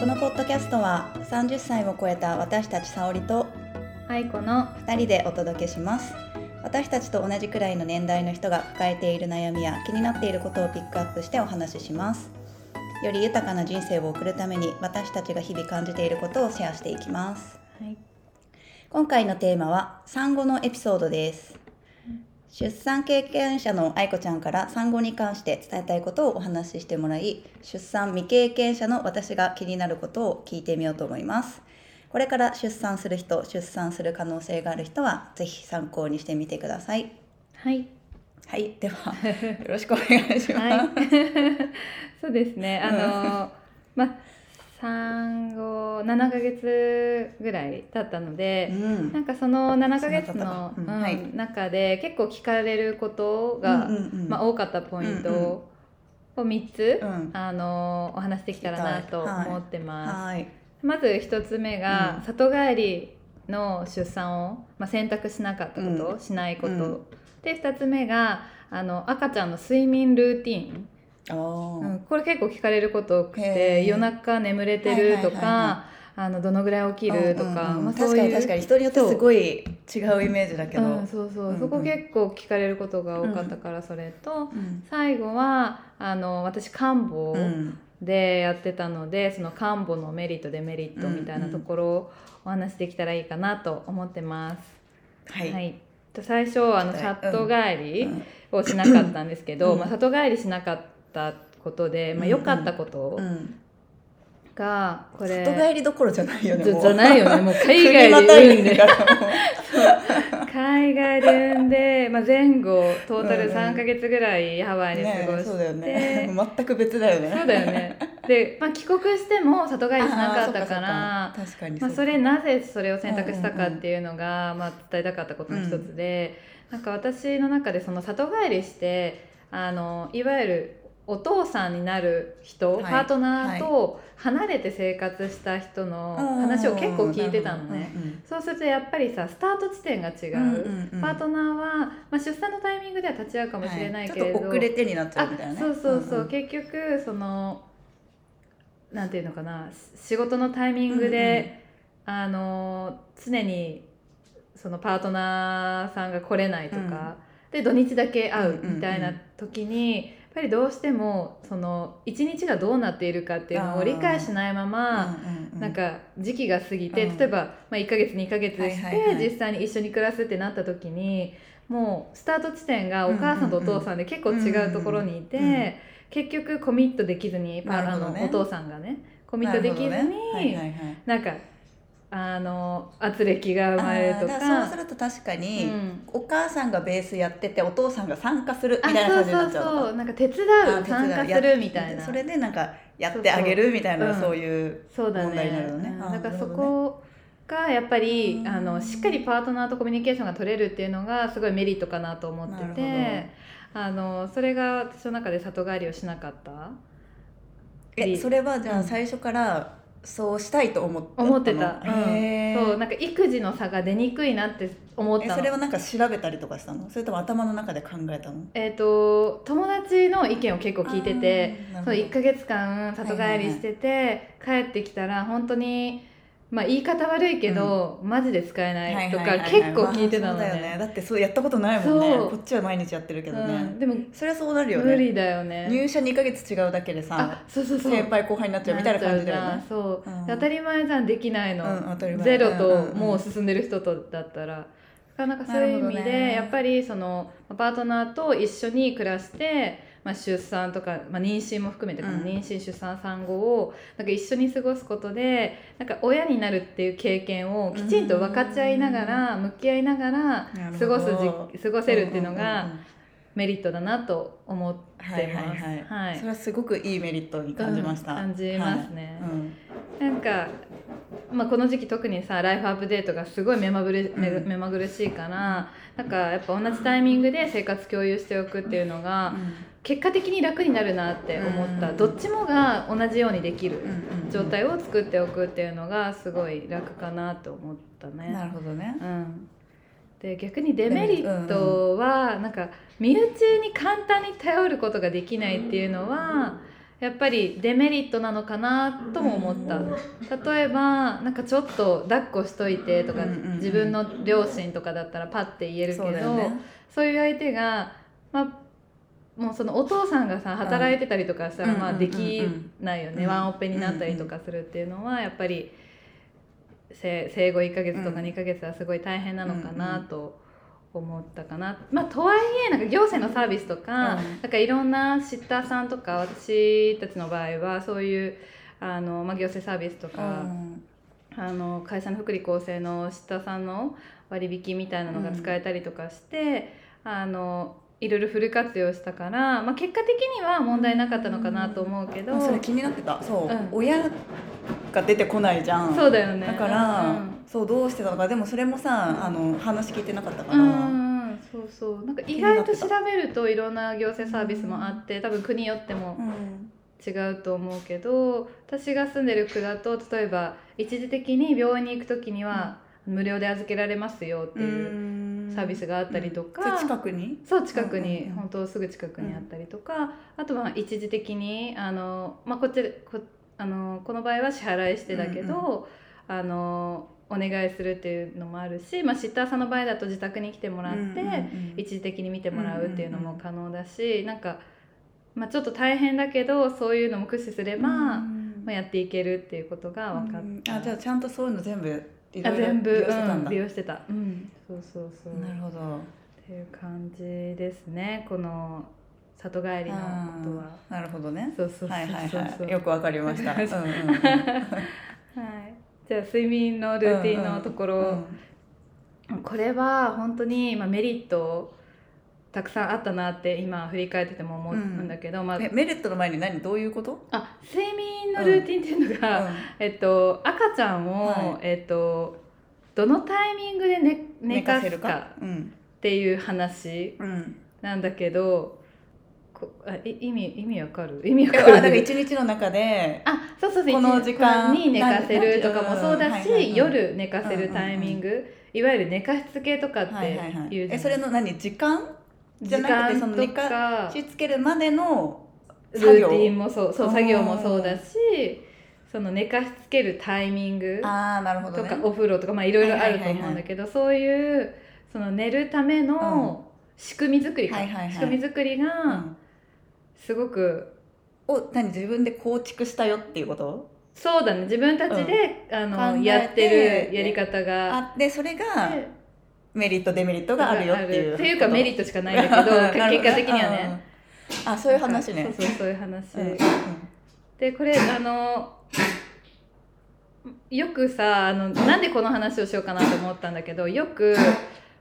このポッドキャストは30歳を超えた私たち沙織と愛子の2人でお届けします。私たちと同じくらいの年代の人が抱えている悩みや気になっていることをピックアップしてお話しします。より豊かな人生を送るために私たちが日々感じていることをシェアしていきます。はい。今回のテーマは産後のエピソードです出産経験者の愛子ちゃんから産後に関して伝えたいことをお話ししてもらい出産未経験者の私が気になることを聞いてみようと思います。これから出産する人出産する可能性がある人はぜひ参考にしてみてください。はい。はい。ではよろしくお願いします、はい。そうですね。あのまあ産後7ヶ月ぐらい経ったので、うん。なんかその7ヶ月の中で結構聞かれることが、うんうんうん。まあ、多かったポイントを3つ、うん。あのお話しできたらなと思ってます。はい。まず1つ目が、うん。里帰りの出産を、まあ、選択しなかったこと、うん。しないこと、うん。で2つ目があの赤ちゃんの睡眠ルーティン、うん、これ結構聞かれること多くへてー。夜中眠れてるとはいはいはい。はかあのどのぐらい起きるとか、うんうんうん。まあ、確かに確かに。人によってすごい違うイメージだけど、う。ん、そうそう、うんうん。そこ結構聞かれることが多かったからそれと、うん最後はあの私看護うんでやってたので、その看護のメリットデメリットみたいなところをお話しできたらいいかなと思ってます。はい、は最初あのうん。里帰りうんをしなかったんですけど、うん。まあ、里帰りしなかったことで、まあ、良かったことうん。がこれ、里帰りどころじゃないよねもう。じゃないよね。もう 海国外で産んで。海外で産んで、まあ、前後トータルうんうん。3か月ぐらいハワイうねで過ごして、そうだよね。全く別だよね。そうだよね。で、まあ、帰国しても里帰りしなかったから確かにまあ、うそれなぜそれを選択したかっていうのが、まあ、伝えたかったことの一つで、なんか私の中でその里帰りしてあのいわゆるお父さんになる人、はい。パートナーと離れて生活した人の話を結構聞いてたのね。そうするとやっぱりさスタート地点が違う、うんうんうん。パートナーは、まあ、出産のタイミングでは立ち会うかもしれないけれど、ちょっと遅れてになっちゃあうみたいなね。そうそうそう、んん。結局そのなんていうのかな。し仕事のタイミングで、あの常にそのパートナーさんが来れないとか、で土日だけ会うみたいな時に、ぱりどうしてもその一日がどうなっているかっていうのを理解しないまま、うんうんなんか時期が過ぎて、うん。例えば、まあ、1ヶ月2ヶ月して、はいはい。はい実際に一緒に暮らすってなった時にもうスタート地点がお母さんとお父さんで結構違うところにいて、うんうんうん。結局コミットできずにパあのお父さんがねコミットできずに、なんかあの圧力が生まれるとか。そうすると確かうに、ん。お母さんがベースやっててお父さんが参加するあみたいな感じになそうそうっちゃうのかそう。なんか手伝う参加するみたいな。それでなんかやってあげるみたいなそうそうそういう問題になねるのね。だからそこがやっぱりうん。あのしっかりパートナーとコミュニケーションが取れるっていうのがすごいメリットかなと思っててあのそれが私の中で里帰りをしなかった？えそれはじゃうん。あ最初からそうしたいと思って思ってた、そうなんか育児の差が出にくいなって思ったの。えそれはなんか調べたりとかしたの？それとも頭の中で考えたの？えー、と友達の意見を結構聞いててそうあーなるほど。1ヶ月間里帰りしてて、帰ってきたら本当にまあ言い方悪いけど、マジで使えないとか結構聞いてたのまあだよね。ねだってそうやったことないもんね。こっちは毎日やってるけどね、うん、でもそれはそうなるよね。無理だよね。入社2ヶ月違うだけでさあそうそうそう。先輩後輩になっちゃうみたいな感じだよね。そう、うん。で当たり前じゃんできないの、ゼロうんうんうん。ともう進んでる人とだったら。なかなかそういう意味で、ねやっぱりそのパートナーと一緒に暮らして、まあ、出産とか、まあ、妊娠も含めてかな、うん。妊娠出産産後をなんか一緒に過ごすことでなんか親になるっていう経験をきちんと分かち合いながら、向き合いながら過ごす過ごせるっていうのんんがん。メリットだなと思ってます。はいはいはい、はい。それはすごくいいメリットに感じました、うん感じますね。はい。うん。なんか、まあ、この時期特にさライフアップデートがすごい目まぐる、目まぐるしいからなんかやっぱ同じタイミングで生活共有しておくっていうのが結果的に楽になるなって思った、うん。どっちもが同じようにできる状態を作っておくっていうのがすごい楽かなと思ったね。なるほどね。うん。で逆にデメリットはなんか身内に簡単に頼ることができないっていうのはやっぱりデメリットなのかなとも思った。例えばなんかちょっと抱っこしといてとか、自分の両親とかだったらパッて言えるけどそういう相手が、まあ、もうそのお父さんがさ働いてたりとかしたら、まあ、できないよね、うん。ワンオペになったりとかするっていうのはやっぱり生生後1ヶ月とかうん。2ヶ月はすごい大変なのかなと思ったかな、まあとはいえなんか行政のサービスとか,、うん。なんかいろんなシッターさんとか私たちの場合はそういうあの、まあ、行政サービスとうか、ん。あの会社の福利厚生のシッターさんの割引みたいなのが使えたりとかして、あのいろいろフル活用したから、まあ、結果的には問題なかったのかなと思うけど、あそれ気になってた。そう、うん。親が出てこないじゃん。そうだよね。だから、うん。そうどうしてたのか。でもそれもさ、あの話聞いてなかったから、うんうんうん。そうそう。なんか意外と調べるといろんな行政サービスもあって多分国によってもうん。違うと思うけど私が住んでる区だと例えば一時的に病院に行く時には無料で預けられますよっていうサービスがあったりとか、近くにそう近くに、本当すぐ近くにあったりとか、あとは一時的にあの、まあ、こっちでこあのこの場合は支払いしてだけど、あのお願いするっていうのもあるし、まあ、シッターさんの場合だと自宅に来てもらって、一時的に見てもらうっていうのも可能だし、なんか、まあ、ちょっと大変だけどそういうのも駆使すれば、うんまあ、やっていけるっていうことが分かった。あじゃあちゃんとそういうの全部いろいろあ全部利用してたんだ、うん利用してた、うん、そうそうそう。なるほど。っていう感じですね。この里帰りのことは。なるほどね。そうそうそうはいはいはい。よくわかりました。うんうんうん。はい、じゃあ睡眠のルーティンのところ、うんこれは本当に、まあ、メリットたくさんあったなって今振り返ってても思うんだけど、まあえメリットの前に何どういうこと？あ睡眠のルーティンっていうのが、えっと、赤ちゃんを、はい。えっと、どのタイミングで寝寝かすかうんっていう話うん。なんだけどこあい意味意味わかる？意味わえかる？あだから一日の中であそうそうそうこの時間一に寝かせるとかもそうだし、夜寝かせるタイミング、いわゆる寝かしつけとかってはいはいはい。いうじゃない？えそれの何？時間？じゃ時なくてその寝かかしつけるまでのル作業。ーティンもそうそう作業もそうだしその寝かしつけるタイミングああなるほどね。とかお風呂とかまあいろいろあると思うんだけど、そういうその寝るための仕組み作りか、はいはいはい。仕組み作りうがん。すごくを何自分で構築したよっていうこと？そうだね。自分たちで、あの考えてやってるやり方が。あでそれがでメリットデメリットがあるよっていうっていうかメリットしかないんだけど 結果的にはね。うんあそういう話ね。そうそうそういう話、うんうん。でこれあのよくさあのなんでこの話をしようかなと思ったんだけどよく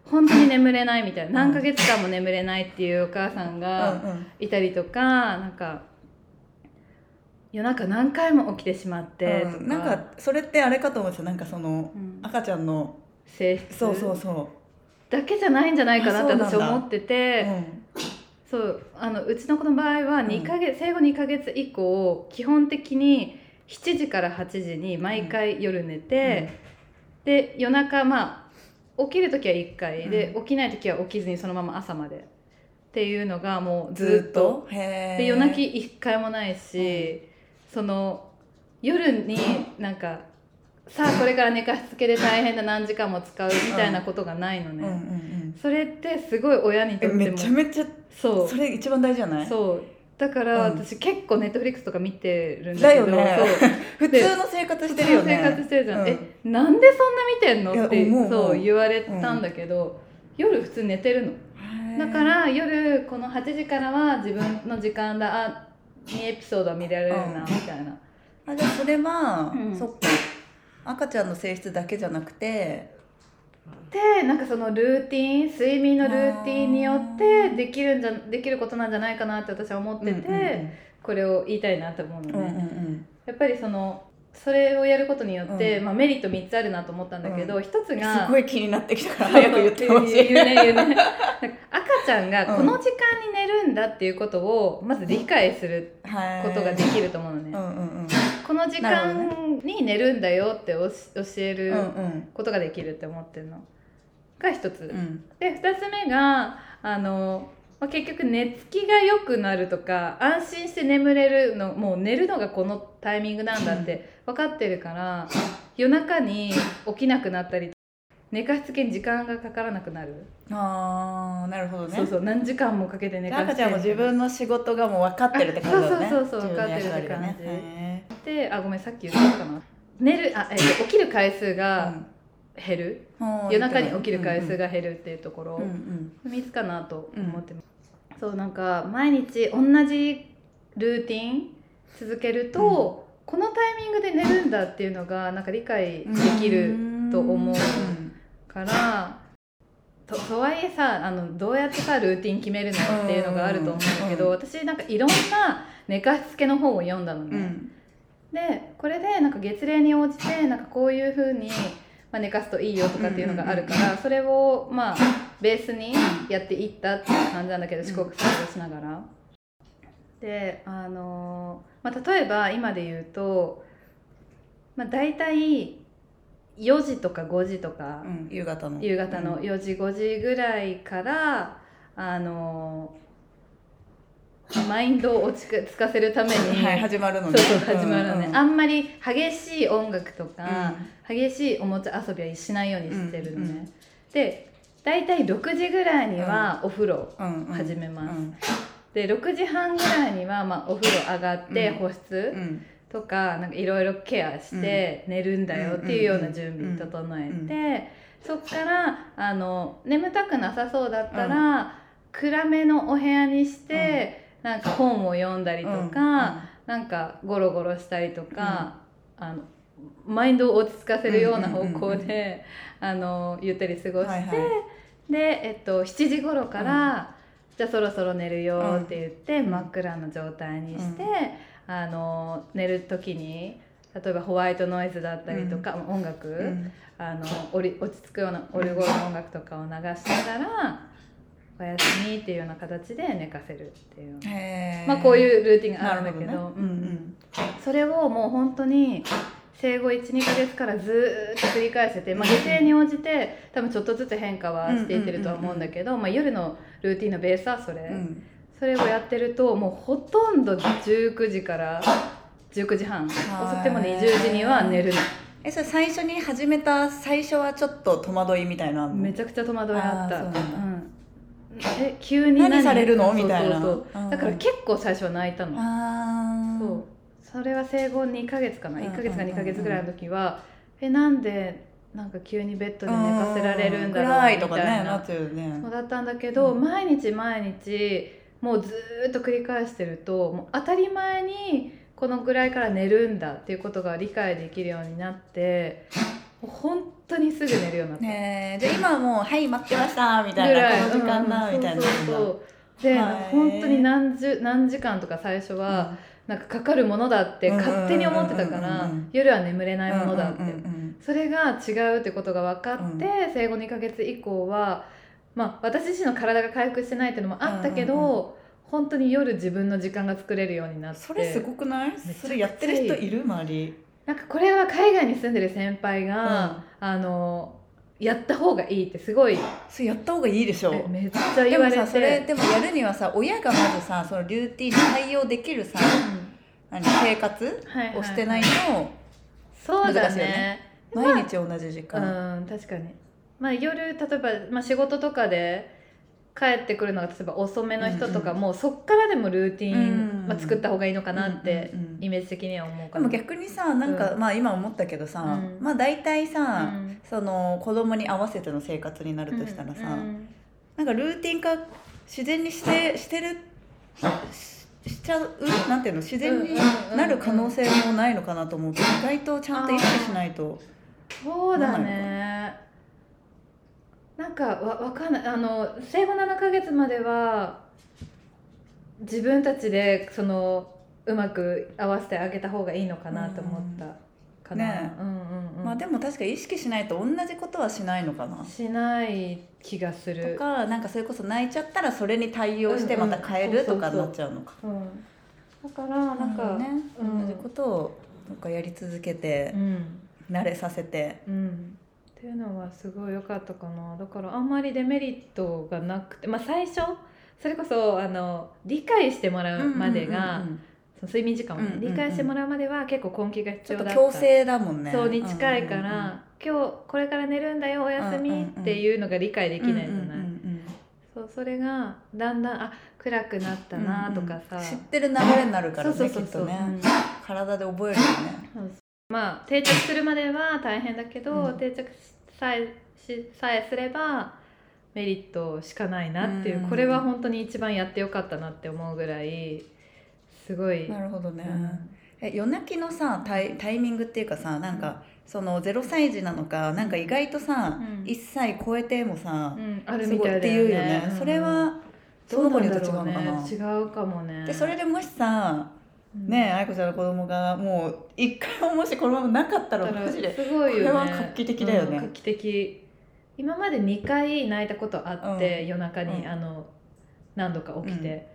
本当に眠れないみたいな。何ヶ月間も眠れないっていうお母さんがうんうん。いたりとかなんか夜中何回も起きてしまってとか,、うん。なんかそれってあれかと思うんですよ。なんかそのうん。赤ちゃんの性質。そうそうそだけじゃないんじゃないかなって私思ってう、て。うん。そうあのうちの子の場合は2ヶ月、生後2ヶ月以降基本的に7時から8時に毎回夜寝て、で夜中まあ起きる時は1回で、う起きない時は起きずにそのまま朝まで。っていうのがもうずずっっとで夜泣き1回もないし、その夜になんかさあこれから寝かしつけで大変だ何時間も使うみたいなことがないのね、うんうんうん。それってすごい親にとっても。えめちゃめちゃそう。それ一番大事じゃない？そう。だからうん。私結構ネットフリックスとか見てるんだけどね。普通の生活してるよね。普通の生活してるじゃん、うん。えなんでそんな見てんの？ってそう言われたんだけど、夜普通寝てるの。だから夜この8時からは自分の時間だ。あにエピソードは見られるなうん。みたいな、あじゃあそれは、うん。そっか赤ちゃんの性質だけじゃなくてでなんかそのルーティン睡眠のルーティンによってできるんじゃできることなんじゃないかなって私は思ってて、うんうんこれを言いたいなと思うのね、うんうんうん。やっぱりそのそれをやることによって、うん。まあ、メリット3つあるなと思ったんだけど、う一つがすごい気になってきたから早く言ってほしい。言うね言うね。赤ちゃんがうん。この時間に寝るんだっていうことをまず理解するはいことができると思うのね、うんうんこの時間に寝るんだよって教えることができるって思ってるのが一つ、うん。で2つ目があのまあ、結局寝つきが良くなるとか安心して眠れるのもう寝るのがこのタイミングなんだって分かってるから夜中に起きなくなったり寝かしつけに時間がかからなくなる、ああなるほどね。そうそう何時間もかけて寝かしつけ赤ちゃんも自分の仕事がもう分かってるって感じだよね。そうそうそう分かってるってね。であごめんさっき言ったかな。寝るあ、えっと、起きる回数へがー減る、うん夜中に起きる回数が減るっていうところ、うんうんかなと思ってます、そうなんか毎日同じルーティン続けると、このタイミングで寝るんだっていうのがなんか理解できると思うから、ととはいえさあのどうやってさルーティン決めるのっていうのがあると思うんだけど、うん私なんかいろんな寝かしつけの本を読んだのね、うん。でこれでなんか月齢に応じてなんかこういう風に、まあ、寝かすといいよとかっていうのがあるから、それをまあベースにやっていったっていう感じなんだけど試行錯誤しながら。であのまあ、例えば今で言うと、まあ、大体4時とか5時とか、うん夕方の。夕方の4時5時ぐらいからあのマインドを落ち着かせるために、はい始まるのそうねそう始まるのね、うんあんまり激しい音楽とか、う激しいおもちゃ遊びはしないようにしてるのね、うんうんで大体6時ぐらいにはお風呂、うんうん。始めます。うん。で6時半ぐらいには、まあ、お風呂上がってうん。保湿うんとかなんかいろいろケアして寝るんだよっていうような準備整えうん。て、そっからあの眠たくなさそうだったら、暗めのお部屋にして、なんか本を読んだりとか、なんかゴロゴロしたりとか、あのマインドを落ち着かせるような方向で、あのゆったり過ごして、で、えっと、7時頃から、じゃあそろそろ寝るよって言って、真っ暗な状態にして、あの寝る時に例えばホワイトノイズだったりとか、音楽、うん。あのおり落ち着くようなオルゴールの音楽とかを流しながらおやすみっていうような形で寝かせるっていう。まあこういうルーティンがあるんだけどね。うんうん。それをもう本当に生後12ヶ月からずーっと繰り返してて、まあ、月齢に応じて多分ちょっとずつ変化はしていってるとは思うんだけど、まあ、夜のルーティンのベースはそれ、うん。それをやってるともうほとんど19時から19時半。遅くても20時には寝るの。えそれ最初に始めた最初はちょっと戸惑いみたいなの？めちゃくちゃ戸惑いあった。うなんえ急に何？されるの？みたいなだから結構最初は泣いたの。あー。そう。それは生後2ヶ月かな？うん1ヶ月か2ヶ月ぐらいの時は、えなんでなんか急にベッドで寝かせられるんだろうみたいな。そうだったんだけど、うん。毎日毎日もうずーっと繰り返してるともう当たり前にこのぐらいから寝るんだっていうことが理解できるようになって本当にすぐ寝るようになった。ねえ。じゃあ今はもう「はい待ってました」みたいなこの時間だみたいな。うんそうそうそう。で、はい。本当に何十何時間とか最初は、なんかかかるものだって勝手に思ってたかうんうんらうんうん夜は眠れないものだって、うんうんうんそれが違うってことが分かって、う生後2ヶ月以降は、まあ、私自身の体が回復してないっていうのもあったけど、うんうん本当に夜自分の時間が作れるようになって。それすごくない？それやってる人いる周り？なんかこれは海外に住んでる先輩が、あのやった方がいいってすごいそれやった方がいいでしょ。えめっちゃで言われて。もさそれでもやるにはさ親がまずさそのルーティンに対応できるさ何生活はいはいはい。をしてないとそうだ難しいよね。ね毎日同じ時間。うん確かに。まあ夜例えば、まあ、仕事とかで帰ってくるのが例えば遅めの人とかも、そっからでもルーティン、うん。まあ、作った方がいいのかなってうんうんうん。イメージ的には思うかな。でも逆にさなんか、うん。まあ今思ったけどさ、うん。まあ大体さ、うん。その子供に合わせての生活になるとしたらさ、うんなんかルーティン化自然にしてしてるししちゃうなんていうの自然になる可能性もないのかなと思うけど意外とちゃんと意識しないとそうだね。なんかわわかんない。あの生後7ヶ月までは自分たちでそのうまく合わせてあげた方がいいのかなと思ったかな、ね。うんうんうん。まあでも確か意識しないと同じことはしないのかな。しない気がすとるかなんかそれこそ泣いちゃったらそれに対応してまた変えるとかになっちゃうのか。うん、だからなんか、ね、うん。同じことをなんかやり続けて。うん慣れさせて。うん。っていうのはすごい良かったかな。だからあんまりデメリットがなくてまあ最初それこそあの理解してもらうまでが、その睡眠時間をね、理解してもらうまでは結構根気が必要だった。強制だもんね。そうに近いから、今日これから寝るんだよおやすみっていうのが理解できないじゃない、そうそれがだんだんあ暗くなったなとかさ、うんうん知ってる流れになるからねそうそうそうそう。きっとね。うん。体で覚えるよねまあ定着するまでは大変だけど、うん。定着さえしさえすればメリットしかないなっていう、うん。これは本当に一番やってよかったなって思うぐらいすごい、なるほどね、うん。え夜泣きのさタイタイミングっていうかさなんかその0歳児なのかなんか意外とさ、うん。1歳超えてもさ、うん、あるみたいだよね。いうよね、うんそれはその子によって違うのかな、違うかもね。でそれでもしさうんねえ愛子ちゃんの子供がもう一回ももしこのままなかったらマジですごいよね。これは画期的だよね。うん画期的。今まで2回泣いたことあって、うん。夜中に、うん。あの何度か起きて、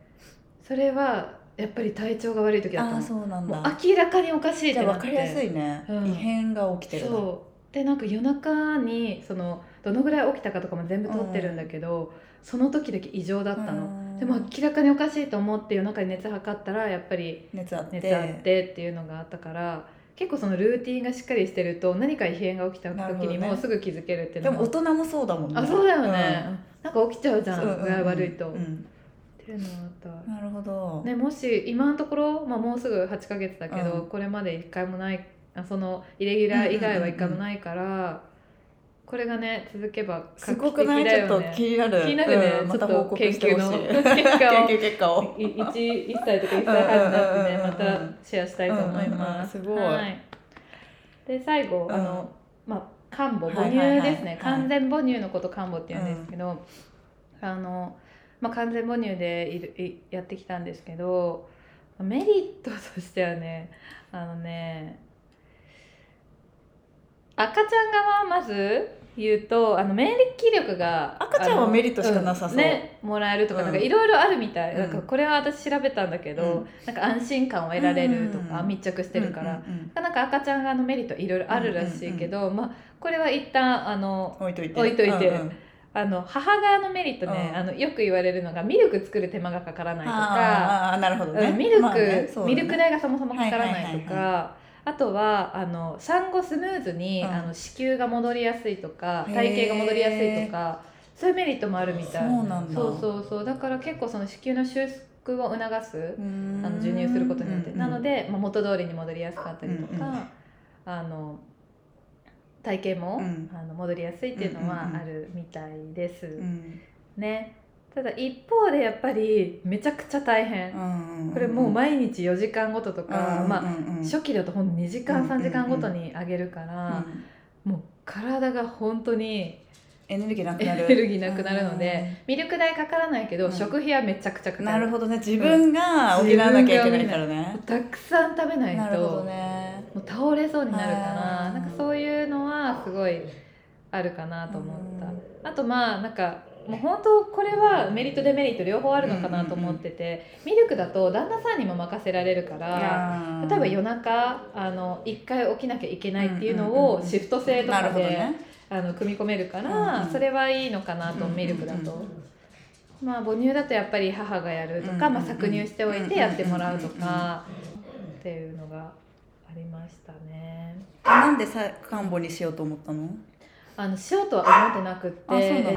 それはやっぱり体調が悪い時だったあそうなんだ。明らかにおかしいっじゃあて。なって分かりやすいね、うん。異変が起きてるなそう。でなんか夜中にそのどのぐらい起きたかとかも全部撮ってるんだけど、その時だけ異常だったの、うんでも明らかにおかしいと思って夜中に熱測ったらやっぱり熱あって。熱あってっていうのがあったから結構そのルーティンがしっかりしてると何か異変が起きた時にもうすぐ気づけるっていうでのがも大人もそうだもんね。あそうだよね、なんか起きちゃうじゃん、うん具合悪いと、っうん。ていうのがあった。なるほど、ね、もし今のところ、まあ、もうすぐ8ヶ月だけど、うん。これまで1回もないあそのイレギュラー以外は1回もないから、これがね続けばすごくない、ちょっと気になる。気になるね。うんまたと報告してほしい。研究の 結果を。研究結果を。1, 1歳とか1歳半になってねまたシェアしたいと思います。うんうんうんすごい。はい、で最後、うん。あのまあ漢母母乳はいはい。はいですね、はい。完全母乳のこと漢母って言うんですけど、あのまあ、完全母乳でいるいやってきたんですけどメリットとしてはねあのね赤ちゃん側まず言うとあの免疫力が赤ちゃんはメリットしかなさそう。うんね、もらえるとかうん。なんかいろいろあるみたい、うんなん。かこれは私調べたんだけど、うん。なんか安心感を得られるとか、うん密着してるから、なんか赤ちゃん側のメリットいろいろあるらしいけど、まあこれは一旦あの置いといて。置いといて。うんうん。あの母側のメリットね、うん。あのよく言われるのがミルク作る手間がかからないとか。あなるほどミルク、まあねそうだねミルク代がそもそもかからないとはいはいはあとはあの産後スムーズに、うん。あの子宮が戻りやすいとか体型が戻りやすいとかそういうメリットもあるみたい。そうなんだ。そうそうそう。だから結構その子宮の収縮を促すあの授乳することによって、うんうんなので、まあ、元通りに戻りやすかったりとか、うんうんあの体型も、うん。あの戻りやすいっていうのはあるみたいです、うん。ねただ一方でやっぱりめちゃくちゃ大変、うんこれもう毎日4時間ごととか、まあうんうんうん。初期だとほんと2時間うんうんうん3時間ごとに上げるから、うんもう体が本当にエネルギーなくなる。エネルギーなくなるのでミルク代かからないけど、うん。食費はめちゃくちゃかかる。なるほどね。自分が補わなきゃいけないからね。たくさん食べないなるほどと、ね。もう倒れそうになるからなんかそういうのはすごいあるかなと思った、あとまあなんかもう本当これはメリットデメリット両方あるのかなと思ってて、ミルクだと旦那さんにも任せられるから例えば夜中あの1回起きなきゃいけないっていうのをシフト制とかで、ね。あの組み込めるから、うんうんそれはいいのかなと、ミルクだと。まあ母乳だとやっぱり母がやるとか、まあ、搾乳しておいてやってもらうとか、っていうのがありましたね。なんでさ看護にしようと思ったの？あのしようとは思ってなくって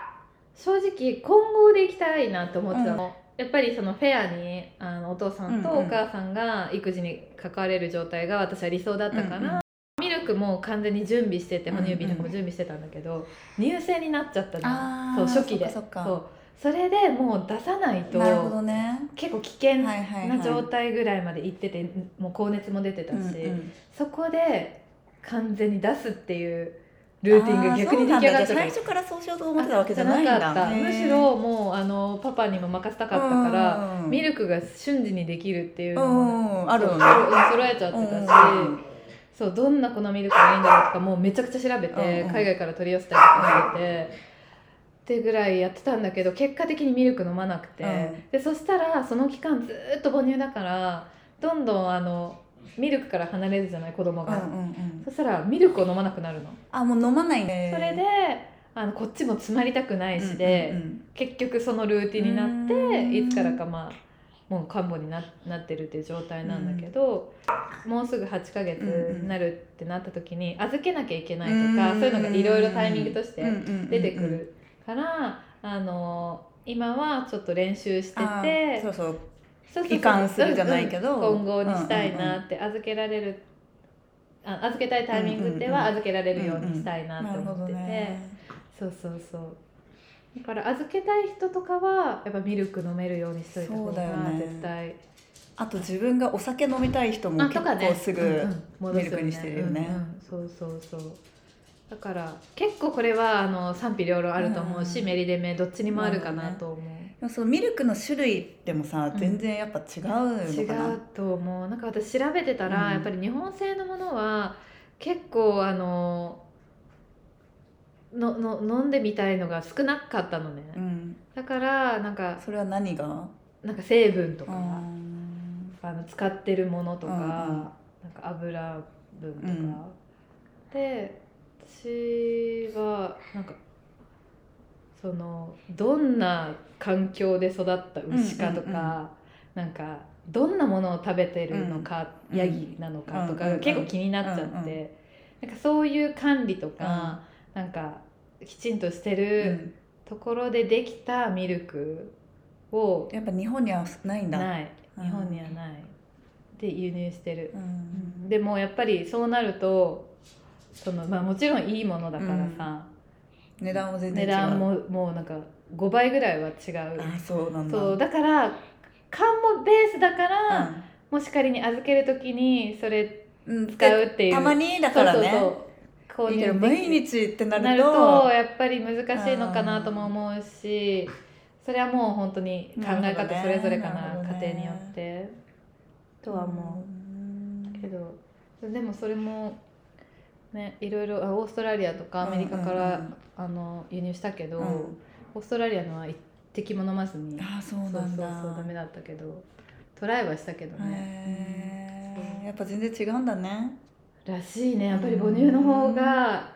正直混合で行きたいなって思ってたの、やっぱりそのフェアにあのお父さんとうんうん。お母さんが育児に関われる状態が私は理想だったから、うんうん。ミルクも完全に準備しててうんうん哺乳瓶とかも準備してたんだけど、乳腺になっちゃったのそう初期で。そう。それでもう出さないとなるほどね。結構危険はいはいはない状態ぐらいまで行ってて、もう高熱も出てたし、うんうん。そこで完全に出すっていうルーティンが逆に出来上がった。最初からそうしようと思ってたわけじゃないんだ。なかったむしろもうあのパパにも任せたかったから、うん。ミルクが瞬時にできるっていううのも、ん。うん。あるのねそ揃えちゃってたし、うん。そうどん。な粉ミルクがいいん。だろうとかもうめちゃくちゃ調べて、海外から取り寄せたりとかしてて。ってぐらいやってたん。だけど結果的にミルク飲まなくて、うん。でそしたらその期間ずーっと母乳だからどん。どん。あのミルクから離れるじゃない子供が、うんうんうん。そしたらミルクを飲まなくなるの、あもう飲まないね。それであのこっちも詰まりたくないしで、うんうん結局そのルーティンになっうん。ていつからかまあもう看護にななってるっていう状態なんだけど、もうすぐ8ヶ月になるってなった時に預けなきゃいけないとか、うん。そういうのがいろいろタイミングとしてうん出てくるから、あの今はちょっと練習してあてそうそう移管するじゃないけど。うんうん。今後にしたいなって預けられるあ預けたいタイミングでは預けられるようにしたいなって思ってて、そうそうそう。だから預けたい人とかはやっぱミルク飲めるようにしといた方がね。絶対、あと自分がお酒飲みたい人も結構すぐ、ミルクにしてるよね。そうそうそう。だから結構これはあの賛否両論あると思うし、うん。メリデメどっちにもあるかなと思う、でもそのミルクの種類でもさ、うん。全然やっぱ違う違のかな？うと思う。なんか私調べてたら、うん。やっぱり日本製のものは結構あののの飲んでみたいのが少なかったのね、うん、だからなんかそれは何が？なんか成分とか、うん。あの使ってるものとか、なんか油分とか、うん。で私はなんかそのどんな環境で育った牛かとか、うんうんうん。なんかどんなものを食べてるのか、うん。ヤギなのかとか、うんうんうん。結構気になっちゃって、うんうんなんかそういう管理とか、なんかきちんとしてうるん。ところでできたミルクをやっぱ日本にはないんだ。ない。うん。日本にはない。で輸入してる。う、ん。でもやっぱりそうなるとその、まあ、もちろんいいものだからさ、値段も全然違う。値段ももうなんか5倍ぐらいは違う。あそうなんだ。そうだから缶もベースだから、もし仮に預ける時にそれうん、うん、使うっていう。たまにだからね。そうそう。そう毎日ってなるとやっぱり難しいのかなとも思うしそれはもう本当に考え方それぞれかなね。家庭によって。とは思うけど。でもそれもねいろいろあオーストラリアとかアメリカから、うんうんうんあの輸入したけど、うん。オーストラリアのは一滴も飲まずにあそうそうそうそうダメだったけどトライはしたけどね、へえやっぱ全然違うんだね。らしいね。やっぱり母乳の方が、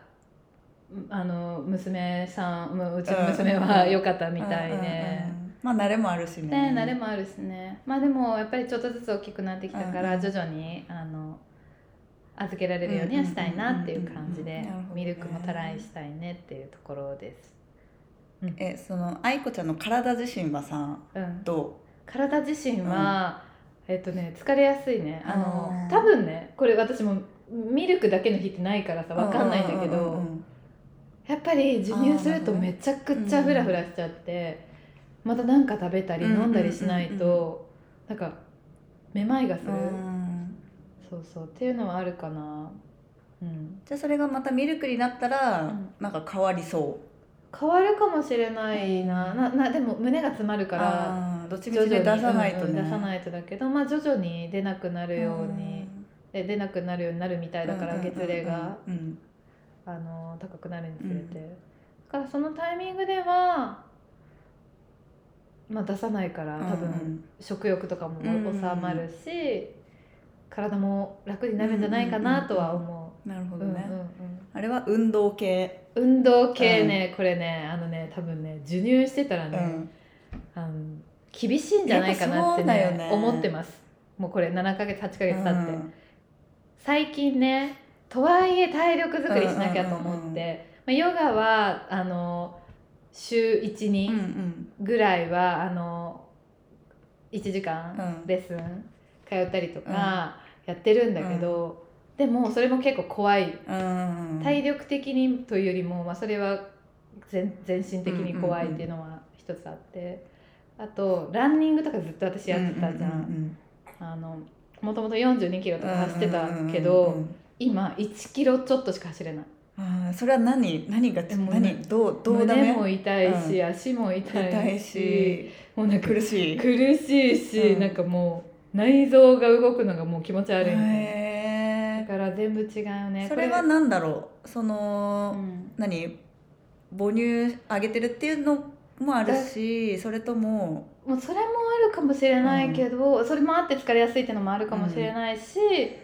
あの娘さんもううちの娘は良かったみたいうんうんね。うん。まあ慣れもあるしね。ね、慣れもあるしね。まあでもやっぱりちょっとずつ大きくなってきたから、うんうん。徐々にあの預けられるようにはしたいなっていう感じでミルクもトライしたいねっていうところです。えその愛子ちゃんの体自身はさうん、ど体自身は、えっとね疲れやすいね。あの多分ねこれ私もミルクだけの日ってないからさうわかんないんだけど、うううんやっぱり授乳するとめちゃくちゃフラフラしちゃって、また何か食べたりうん飲んだりしないと、なんかめまいがする、うんそうそう。っていうのはあるかな。うん。じゃあそれがまたミルクになったら、うん。なんか変わりそう。変わるかもしれないな,、ななでも胸が詰まるからあーどっちみちで出さないとね、うんうん出さないとだけどまあ徐々に出なくなるように、で出なくなるようになるみたいだから、月齢が、うんうん。あの高くなるにつれて、だからそのタイミングではまあ出さないから多分、うん食欲とかもうんうん。収まるし、体も楽になるんじゃないかなとは思なるほう。どね、うんうんうん。あれは運動系、運動系ね、これねあのね多分ね授乳してたらね、うん。あの厳しいんじゃないかなってねね。思ってます。もうこれ7ヶ月8ヶ月経って、うん最近ねとはいえ体力作りしなきゃと思って、うんうんうんうん。まあ、ヨガはあの週うんう12ん。ぐらいはあの1時間うん。レッスン通ったりとかやってるんだけど、でもそれも結構怖い。うん。うん体力的にというよりも、まあ、それは全全身的に怖いっていうのは一つあって、あとランニングとかずっと私やってたじゃん。うんあのもともと42キロとか走ってたけうんど、うんうん。今1キロちょっとしか走れない。あーそれは何？何がえもうね何？どうどうだ胸ねも痛いし、足も痛いし痛いしもうなんか苦しい。苦しいし、うん。なんかもう内臓が動くのがもう気持ち悪いみたいな、へだから全部違うね。ーそれは何だろう？その、うん。何？母乳あげてるっていうのもあるしそれとももうそれもあるかもしれないけど、それもあって疲れやすいっていうのもあるかもしれないし、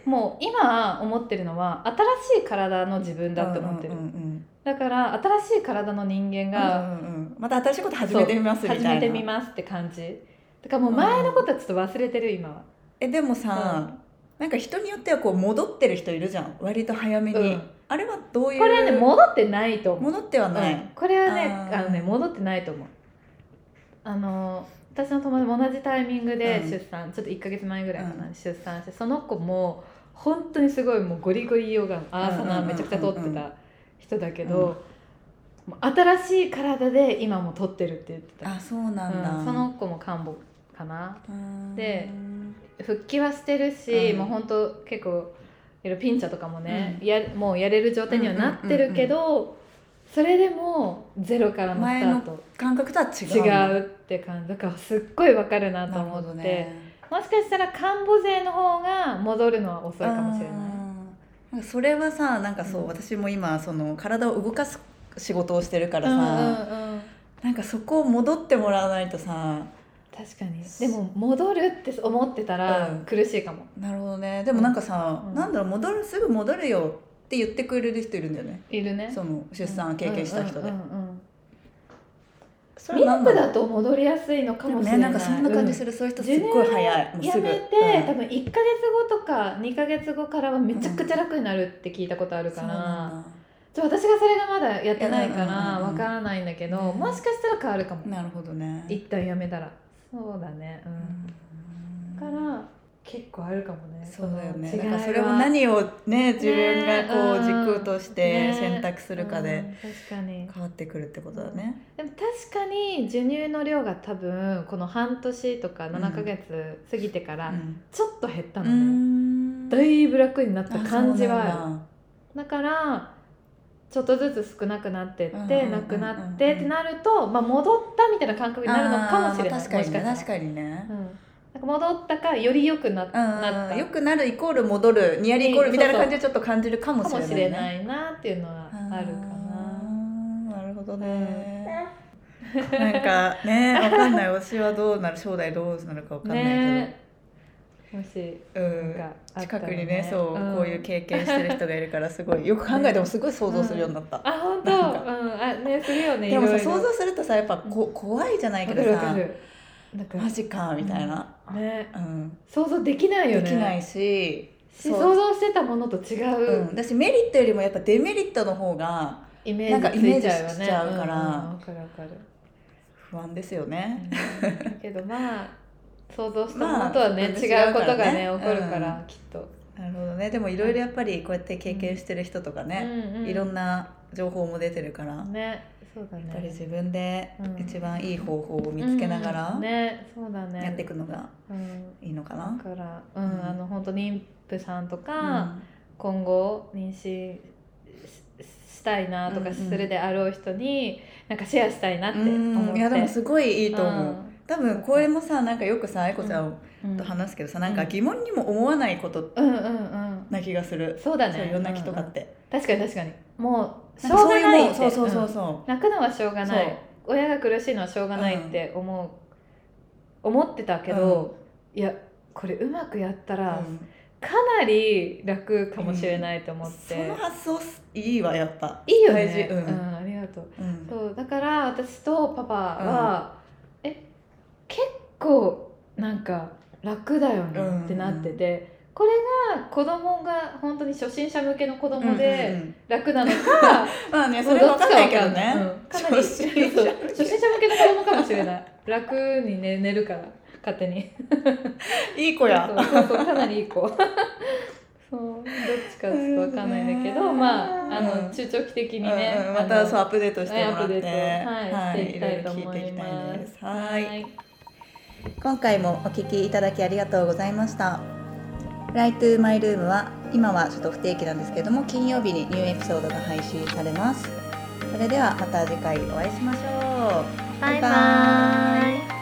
もう今思ってるのは新しい体の自分だって思ってる、うんうんだから新しい体の人間が、うんうんうん、また新しいこと始めてみますみたいな。始めてみますって感じだからもう前のことはちょっと忘れてる今は、えでもさ、なんか人によってはこう戻ってる人いるじゃん。割と早めに、うん。あれはどういうこれはね戻ってないと思う。戻ってはない、うん。これはねあのね戻ってないと思う。あの私の友達も同じタイミングでうん。出産、ちょっと1か月前ぐらいかな、うん。出産してその子も本当にすごいもうゴリゴリヨガアーサナめちゃくちゃ取ってた人だけど、新しい体で今も取ってるって言ってた、あそうなんだ、うん。その子も看護かな。うん。で復帰はしてるし、うん。もう本当結構いろいろピンチャとかもね、やもうやれる状態にはなってるけど、それでもゼロからのスタート。感覚とは違う違うって感じ。だからすっごいわかるなと思って、どね。もしかしたらカンボ勢の方が戻るのは遅いかもしれない。それはさなんかそう、うん。私も今その体を動かす仕事をしてるからうんうんさ、うん。なんかそこを戻ってもらわないとさ確かに。でも戻るって思ってたらうん。苦しいかも、なるほどね。でもなんかさ、うん。なんだろう戻るすぐ戻るよって言ってくれる人いるんだよね。いるね。その出産経験した人で、うんうんうんうん。そミルクだとと戻りやすいのかでももしれない。ねなんかそんな感じする、る、そういう人すっごい早い。もうすぐ。やめて、うん。多分1か月後とか2か月後からはめちゃくちゃ楽になるって聞いたことあるから、そうなん私がそれがまだやってないからうんうんうんわからないんだけど、うんもしかしたら変わるかも、だなるほどね。一旦やめたらそうだね。うん、うん。だから結構あるかもね。そうだよね。だからそれを何をね自分がこうねうん。軸としてね。選択するかでうん。確かに。変わってくるってことだね。でも確かに授乳の量が多分この半年とか7ヶ月過ぎてからうん。ちょっと減ったうのね、ん。だいぶ楽になった感じはある。あだからちょっとずつ少なくなってって、うんうんうんうんなくなってってなると、まあ、戻ったみたいな感覚になるのかもしれない。確かにね確かにね。う。ん、なんか戻ったかより良くなったよくなるイコール戻るニアリーイコールみたいな感じでちょっと感じるかもかしれない、ね。もしれないなっていうのはあるかな。なるほどね。なんかねわかんない。推しはどうなる将来どうなるかわかんないけど。ねもしうん。近くにねそう、ん。こういう経験してる人がいるからすごいよく考えてもすごい想像するようになった、あ本当？うん。あねするよねでもさ想像するとさやっぱこ怖いじゃないけどさわかるわかる。なんかマジかみたいな、ね。うん。想像できないよね。できないし想像してたものと違う、うん、だしメリットよりもやっぱデメリットの方がイメージついちゃうよね。イメージしちゃうから不安ですよね、けどまあ想像したものとはね、まあ違うことがね違うからね。起こるから、うん。きっと、なるほどね。でもいろいろやっぱりこうやって経験してる人とかね、いろんな情報も出てるから、やっねそうだね。ぱり自分でうん。一番いい方法を見つけながらうん。ねそうだね。やっていくのがうん。いいのかだな。から、うんうん。あの本当妊婦さんとか、うん。今後妊娠ししたいなとかするであろう人に、なんかシェアしたいなって思って。うん。いやでもすごいいいと思う、多分これもさなんかよくさ愛子ちゃんうん。と話すけどさ、なんか疑問にも思わないことうん。うんうんな気がする、そうだね。そういう夜泣きとかっうんうん。て、確かに確かに。もうしょうがないって。もんそうそうそううんそ泣くのはしょうがなそう。い親が苦しいのはしょうがないって思う、思ってたけど、いやこれうまくやったう、らうん。かなり楽かもしれないと思って、その発想いいわやっぱ。いいよ大事。ね、ううんんありがとう。うん。そうだから私とパパは、構なんか楽だよねってなってて、これが子供が本当に初心者向けの子供うんうんでうん。楽なのか、まあねもそうれどっちかは分かんない。けどね、うん。かなり初心者。初心者向けの子供かもしれない。楽に、ね、寝るから勝手に。いい子や。そうそうかなりいい子。そうどっちかちょっと分かんないんだけどまああの中長期的にね、うんうんまたそうアップデートしてもらって、アップデートはいしていきたいと思いろろ聞いていきたいまです。す。はい。い。今回もお聞きいただきありがとうございました。フライトゥーマイルームは今はちょっと不定期なんですけれども金曜日にニューエピソードが配信されます。それではまた次回お会いしましょう。バイバイ